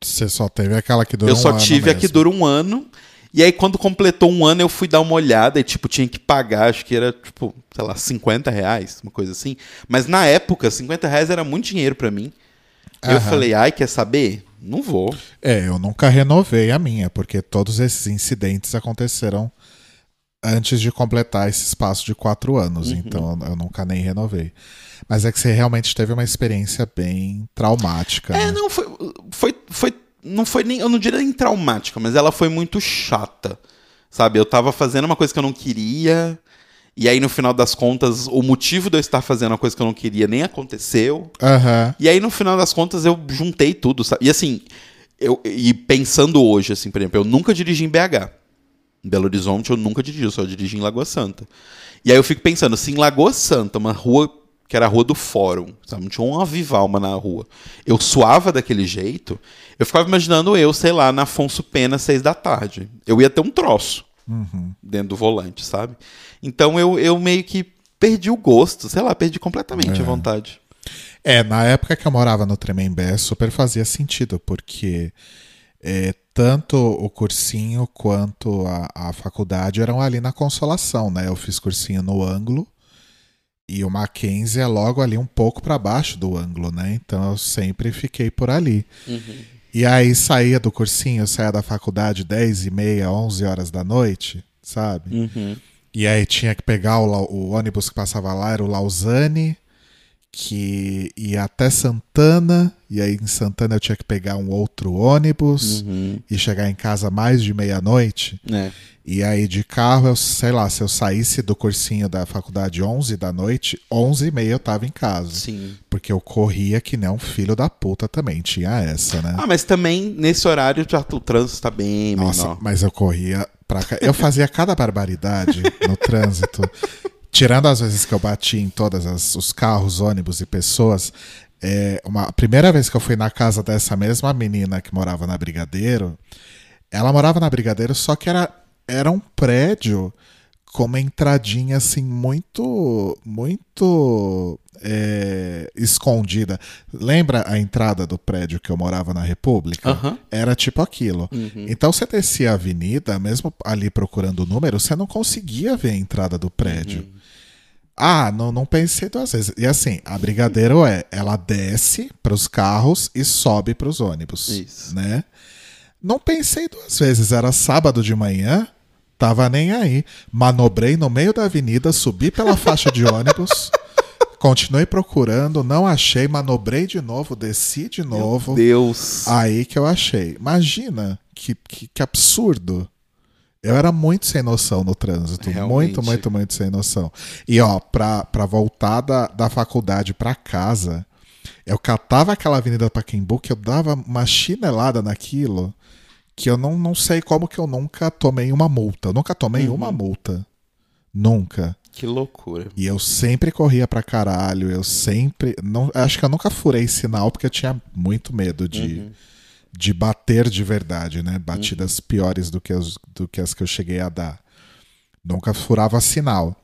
S2: Você só teve aquela que durou
S1: eu só
S2: um ano
S1: tive a que
S2: mesmo.
S1: dura um ano. E aí, quando completou um ano, eu fui dar uma olhada e, tipo, tinha que pagar, acho que era, tipo, sei lá, 50 reais, uma coisa assim. Mas na época, 50 reais era muito dinheiro pra mim. Eu
S2: Aham.
S1: falei, ai, quer saber? Não vou.
S2: É, eu nunca renovei a minha, porque todos esses incidentes aconteceram antes de completar esse espaço de quatro anos,
S1: Uhum.
S2: então eu nunca nem renovei. Mas é que você realmente teve uma experiência bem traumática.
S1: É,
S2: né?
S1: não, foi, foi, foi Não foi nem. Eu não diria nem traumática, mas ela foi muito chata. Sabe? Eu tava fazendo uma coisa que eu não queria. E aí, no final das contas, o motivo de eu estar fazendo uma coisa que eu não queria nem aconteceu.
S2: Aham.
S1: E aí, no final das contas, eu juntei tudo, sabe? E assim, eu, e pensando hoje, assim, por exemplo, eu nunca dirigi em BH. Em Belo Horizonte eu nunca dirigi, eu só dirigi em Lagoa Santa. E aí eu fico pensando, se em Lagoa Santa, uma rua que era a rua do fórum, sabe? Não tinha uma viva alma na rua. Eu suava daquele jeito, eu ficava imaginando eu, sei lá, na Afonso Pena, seis da tarde. Eu ia ter um troço dentro do volante, sabe? Então eu, eu meio que perdi o gosto, sei lá, perdi completamente a vontade.
S2: É, na época que eu morava no Tremembé, super fazia sentido, porque é, tanto o cursinho quanto a, a faculdade eram ali na Consolação, né? Eu fiz cursinho no ângulo e o Mackenzie é logo ali um pouco para baixo do ângulo, né? Então eu sempre fiquei por ali. E aí saía do cursinho, saía da faculdade 10 e meia, 11 horas da noite, sabe?
S1: Uhum.
S2: E aí tinha que pegar o, o ônibus que passava lá, era o Lausanne, que ia até Santana, e aí em Santana eu tinha que pegar um outro ônibus
S1: Uhum.
S2: e chegar em casa mais de meia-noite.
S1: É.
S2: E aí de carro, eu sei lá, se eu saísse do cursinho da faculdade 11 da noite, 11 e meia eu tava em casa.
S1: Sim.
S2: Porque eu corria que nem um filho da puta também, tinha essa, né?
S1: Ah, mas também nesse horário já o trânsito tá bem
S2: Nossa,
S1: menor.
S2: mas eu corria pra cá. Eu fazia cada barbaridade no trânsito. Tirando as vezes que eu bati em todos os carros, ônibus e pessoas. É, uma, a primeira vez que eu fui na casa dessa mesma menina que morava na Brigadeiro, ela morava na Brigadeiro, só que era, era um prédio com uma entradinha assim muito muito é, escondida. Lembra a entrada do prédio que eu morava na República?
S1: Aham.
S2: Era tipo aquilo.
S1: Uhum.
S2: Então você descia a avenida, mesmo ali procurando o número, você não conseguia ver a entrada do prédio.
S1: Uhum.
S2: Ah, não, não pensei duas vezes. E assim, a Brigadeiro é, ela desce para os carros e sobe para os ônibus,
S1: Isso.
S2: né? Não pensei duas vezes, era sábado de manhã, tava nem aí. Manobrei no meio da avenida, subi pela faixa de ônibus, continuei procurando, não achei, manobrei de novo, desci de novo.
S1: Deus.
S2: Aí que eu achei. Imagina que, que, que absurdo. Eu era muito sem noção no trânsito.
S1: Realmente.
S2: Muito, muito, muito sem noção. E ó, pra, pra voltar da, da faculdade pra casa, eu catava aquela avenida Paquembu que eu dava uma chinelada naquilo que eu não, não sei como que eu nunca tomei uma multa. Eu nunca tomei
S1: Uhum.
S2: uma multa. Nunca.
S1: Que loucura.
S2: E eu sempre corria pra caralho, eu sempre. Não, acho que eu nunca furei sinal porque eu tinha muito medo de, de bater de verdade, né? Batidas piores do que, as, do que as que eu cheguei a dar. Nunca furava sinal.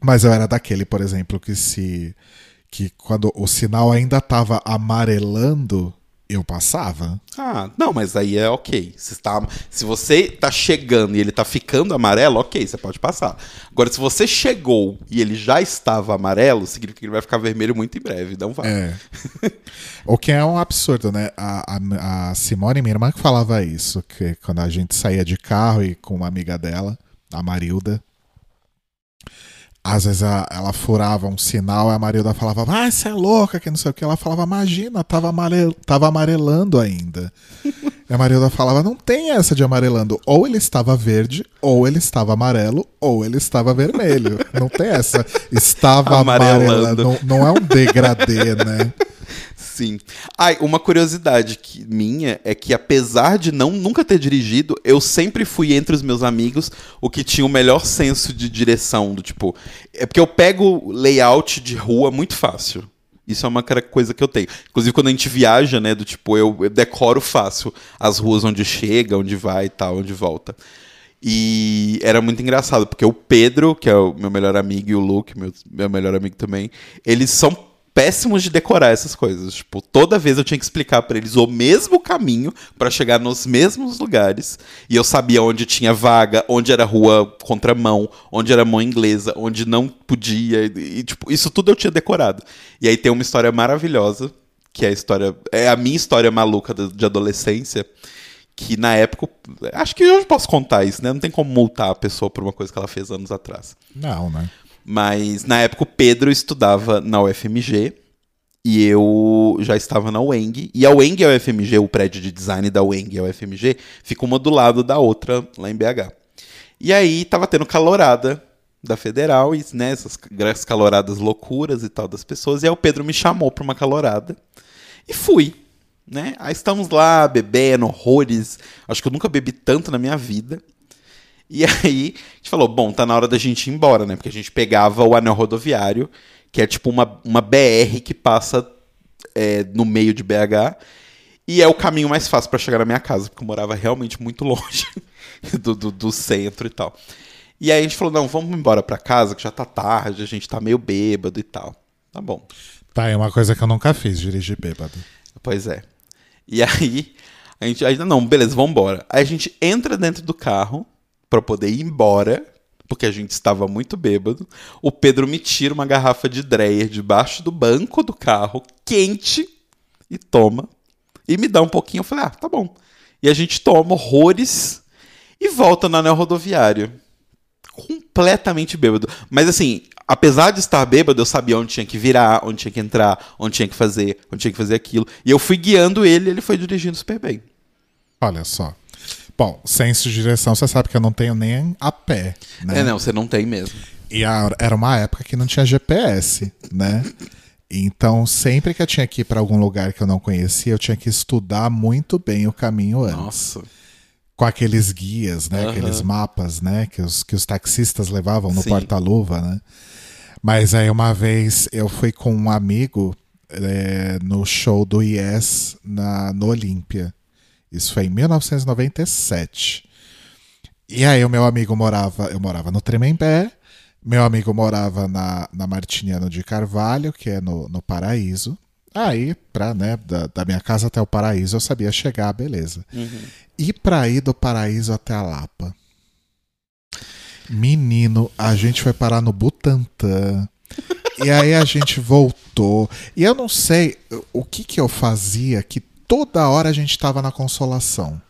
S2: Mas eu era daquele, por exemplo, que se. que quando o sinal ainda tava amarelando, eu passava.
S1: Ah, não, mas aí é ok. Se, está, se você tá chegando e ele tá ficando amarelo, ok, você pode passar. Agora, se você chegou e ele já estava amarelo, significa que ele vai ficar vermelho muito em breve. Não vai.
S2: É. o que é um absurdo, né? A, a, a Simone, minha irmã, que falava isso, que quando a gente saía de carro e com uma amiga dela, a Marilda, às vezes a- ela furava um sinal e a Marilda falava, ah, você é louca, que não sei o que. Ela falava, imagina, tava, amarel tava amarelando ainda. e a Marilda falava, não tem essa de amarelando. Ou ele estava verde, ou ele estava amarelo, ou ele estava vermelho. Não tem essa. Estava
S1: Amarelando.
S2: amarelando. Não, não é um degradê, né?
S1: Sim. Ai, uma curiosidade que, minha é que, apesar de não nunca ter dirigido, eu sempre fui entre os meus amigos o que tinha o melhor senso de direção. Do tipo. É porque eu pego layout de rua muito fácil. Isso é uma coisa que eu tenho. Inclusive, quando a gente viaja, né? Do tipo, eu, eu decoro fácil as ruas onde chega, onde vai e tal, onde volta. E era muito engraçado, porque o Pedro, que é o meu melhor amigo, e o Luke, meu, meu melhor amigo também, eles são péssimos de decorar essas coisas. Tipo, toda vez eu tinha que explicar pra eles o mesmo caminho pra chegar nos mesmos lugares. E eu sabia onde tinha vaga, onde era rua contramão, onde era mão inglesa, onde não podia. E, tipo, isso tudo eu tinha decorado. E aí tem uma história maravilhosa, que é a história. É a minha história maluca de adolescência que na época. Acho que eu posso contar isso, né? Não tem como multar a pessoa por uma coisa que ela fez anos atrás.
S2: Não, né?
S1: Mas na época o Pedro estudava na UFMG E eu já estava na UENG. E a UENG e a UFMG, o prédio de design da UENG e a UFMG, fica uma do lado da outra lá em BH. E aí tava tendo calorada da Federal, e, né, essas caloradas loucuras e tal das pessoas. E aí o Pedro me chamou pra uma calorada. E fui, né? Aí estamos lá bebendo horrores. Acho que eu nunca bebi tanto na minha vida. E aí a gente falou, bom, tá na hora da gente ir embora, né? Porque a gente pegava o anel rodoviário, que é tipo uma, uma BR que passa é, no meio de BH. E é o caminho mais fácil para chegar na minha casa, porque eu morava realmente muito longe do, do, do centro e tal. E aí a gente falou, não, vamos embora pra casa, que já tá tarde, a gente tá meio bêbado e tal. Tá bom.
S2: Tá, é uma coisa que eu nunca fiz, dirigir bêbado.
S1: Pois é. E aí, a gente ainda não, beleza, vamos embora. Aí a gente entra dentro do carro pra poder ir embora, porque a gente estava muito bêbado. O Pedro me tira uma garrafa de Dreyer debaixo do banco do carro, quente, e toma. E me dá um pouquinho. Eu falei, ah, tá bom. E a gente toma horrores e volta no anel rodoviário. Completamente bêbado. Mas assim, apesar de estar bêbado, eu sabia onde tinha que virar, onde tinha que entrar, onde tinha que fazer, onde tinha que fazer aquilo. E eu fui guiando ele, ele foi dirigindo super bem.
S2: Olha só. Bom, senso de direção, você sabe que eu não tenho nem a pé, né?
S1: É, não, você não tem mesmo.
S2: E a- era uma época que não tinha GPS, né? Então, sempre que eu tinha que ir para algum lugar que eu não conhecia, eu tinha que estudar muito bem o caminho antes.
S1: Nossa.
S2: Com aqueles guias, né?
S1: Aham.
S2: Aqueles mapas, né? Que os, que os taxistas levavam no porta-luva, né? Mas aí uma vez eu fui com um amigo é, no show do Yes na, no Olímpia. Isso foi em 1997. E aí o meu amigo morava, eu morava no Tremembé, meu amigo morava na, na Martiniano de Carvalho, que é no, no Paraíso. Aí, pra, né, da, da minha casa até o Paraíso, eu sabia chegar, beleza. E pra ir do Paraíso até a Lapa? Menino, a gente foi parar no Butantã. e aí a gente voltou. E eu não sei o que que eu fazia que toda hora a gente tava na consolação.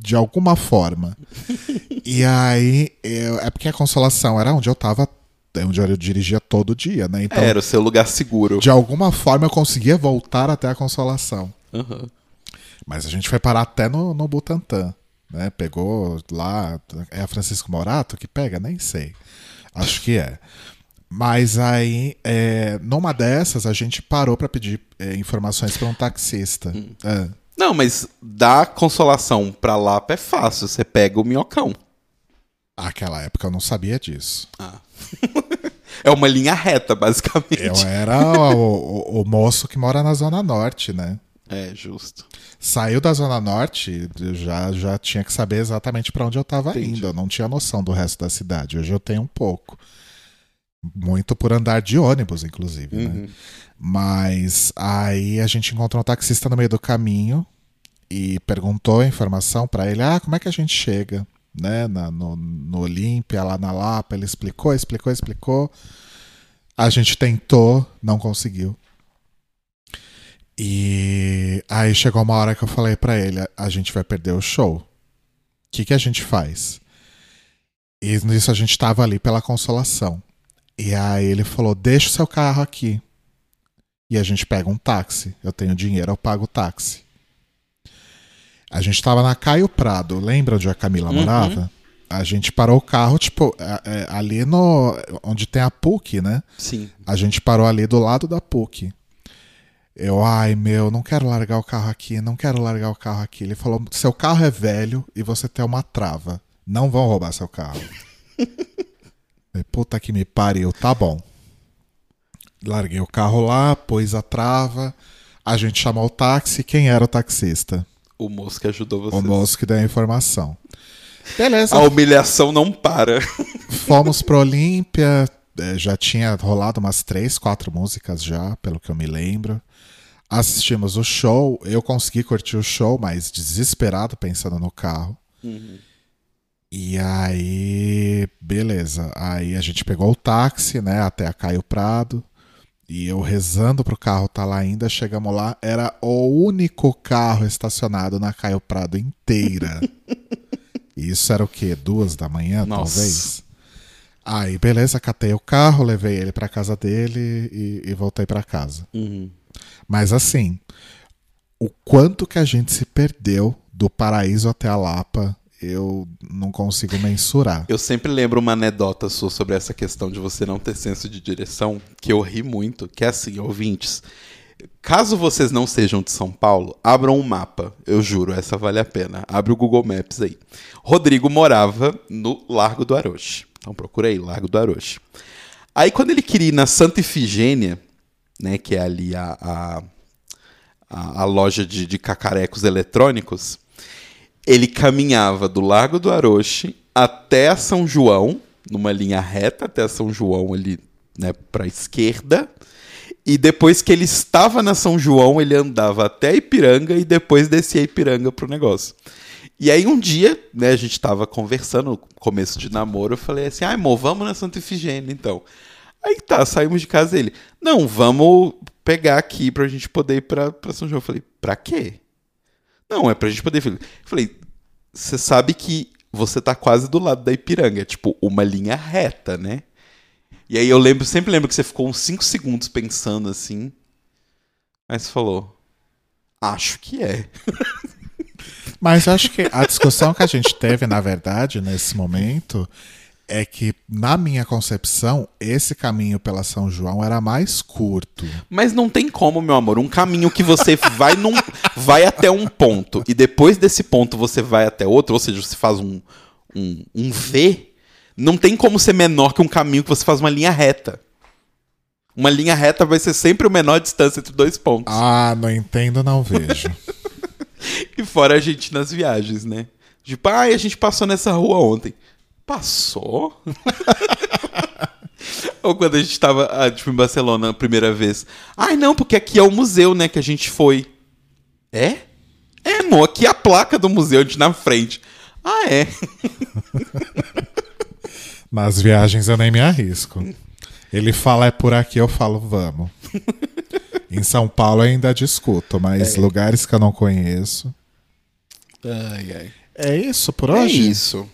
S2: De alguma forma. e aí, eu- é porque a consolação era onde eu tava, é onde eu dirigia todo dia, né? Então,
S1: Era o seu lugar seguro.
S2: de alguma forma eu conseguia voltar até a consolação.
S1: Aham.
S2: Mas a gente foi parar até no, no Butantã, né? Pegou lá. É a Francisco Morato que pega? Nem sei. Acho que é. Mas aí, é, numa dessas, a gente parou pra pedir é, informações pra um taxista. É.
S1: Não, mas da consolação pra Lapa é fácil. Você pega o minhocão.
S2: Aquela época eu não sabia disso.
S1: Ah. é uma linha reta, basicamente.
S2: Eu era o, o- o moço que mora na Zona Norte, né?
S1: É, justo.
S2: Saiu da Zona Norte, já, já tinha que saber exatamente pra onde eu tava
S1: Entendi.
S2: indo. Eu não tinha noção do resto da cidade. Hoje eu tenho um pouco. Muito por andar de ônibus, inclusive, né?
S1: Uhum.
S2: Mas aí a gente encontrou um taxista no meio do caminho e perguntou a informação pra ele: ah, como é que a gente chega? Né, na- no, no Olímpia, lá na Lapa. Ele explicou, explicou, explicou. A gente tentou, não conseguiu. E aí chegou uma hora que eu falei pra ele: a gente vai perder o show. O que, que a gente faz? E nisso a gente tava ali pela consolação. E aí ele falou: deixa o seu carro aqui. E a gente pega um táxi. Eu tenho dinheiro, eu pago o táxi. A gente tava na Caio Prado, lembra onde a Camila
S1: Uhum.
S2: morava? A gente parou o carro, tipo, é, ali no. onde tem a PUC, né?
S1: Sim.
S2: A gente parou ali do lado da PUC. Eu, ai meu, não quero largar o carro aqui, não quero largar o carro aqui. Ele falou: seu carro é velho e você tem uma trava. Não vão roubar seu carro. Falei, Puta que me pariu, tá bom. Larguei o carro lá, pôs a trava. A gente chamou o táxi. Quem era o taxista?
S1: O moço que ajudou você.
S2: O moço que deu a informação. Beleza,
S1: A humilhação não para.
S2: Fomos pro Olímpia, eh, já tinha rolado umas três, quatro músicas já, pelo que eu me lembro. Assistimos o show, eu consegui curtir o show, mas desesperado pensando no carro. E aí, beleza. Aí a gente pegou o táxi, né, até a Caio Prado. E eu rezando pro carro tá lá ainda, chegamos lá, era o único carro estacionado na Caio Prado inteira. E isso era o quê? Duas da manhã,
S1: Nossa.
S2: talvez? Aí, beleza, catei o carro, levei ele pra casa dele e, e voltei pra casa.
S1: Uhum.
S2: Mas assim, o quanto que a gente se perdeu do paraíso até a Lapa, eu não consigo mensurar.
S1: Eu sempre lembro uma anedota sua sobre essa questão de você não ter senso de direção, que eu ri muito, que é assim, ouvintes. Caso vocês não sejam de São Paulo, abram um mapa, eu juro, essa vale a pena. Abre o Google Maps aí. Rodrigo morava no Largo do Aroche. Então procura aí, Largo do Aroche. Aí quando ele queria ir na Santa Ifigênia, né, que é ali a, a, a, a loja de, de cacarecos eletrônicos, ele caminhava do Largo do Aroche até São João, numa linha reta até São João ali, né, para esquerda. E depois que ele estava na São João, ele andava até Ipiranga e depois descia Ipiranga pro negócio. E aí um dia, né, a gente tava conversando, começo de namoro, eu falei assim, ai, amor, vamos na Santa Ifigênia, então. Aí tá, saímos de casa ele, não, vamos pegar aqui pra gente poder ir pra, pra São João. Eu falei, pra quê? Não, é pra gente poder. Eu falei, você sabe que você tá quase do lado da Ipiranga, tipo uma linha reta, né? E aí eu lembro, sempre lembro que você ficou uns 5 segundos pensando assim. Aí você falou, acho que é.
S2: Mas acho que a discussão que a gente teve, na verdade, nesse momento, é que, na minha concepção, esse caminho pela São João era mais curto.
S1: Mas não tem como, meu amor. Um caminho que você vai, num, vai até um ponto e depois desse ponto você vai até outro, ou seja, você faz um, um, um V, não tem como ser menor que um caminho que você faz uma linha reta. Uma linha reta vai ser sempre a menor distância entre dois pontos.
S2: Ah, não entendo, não vejo.
S1: E fora a gente nas viagens, né? Tipo, ai, a gente passou nessa rua ontem. Passou? Ou quando a gente tava, ah, tipo, em Barcelona a primeira vez. Ai, não, porque aqui é o museu, né, que a gente foi. É? É, amor, aqui é a placa do museu, gente na frente. Ah, é.
S2: Nas viagens eu nem me arrisco. Ele fala é por aqui, eu falo vamos. Em São Paulo eu ainda discuto, mas
S1: É.
S2: lugares que eu não conheço.
S1: Ai, ai.
S2: É isso por
S1: É
S2: hoje?
S1: isso.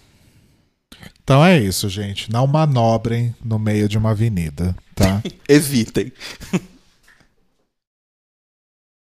S2: Então é isso, gente. Não manobrem no meio de uma avenida, tá?
S1: Evitem.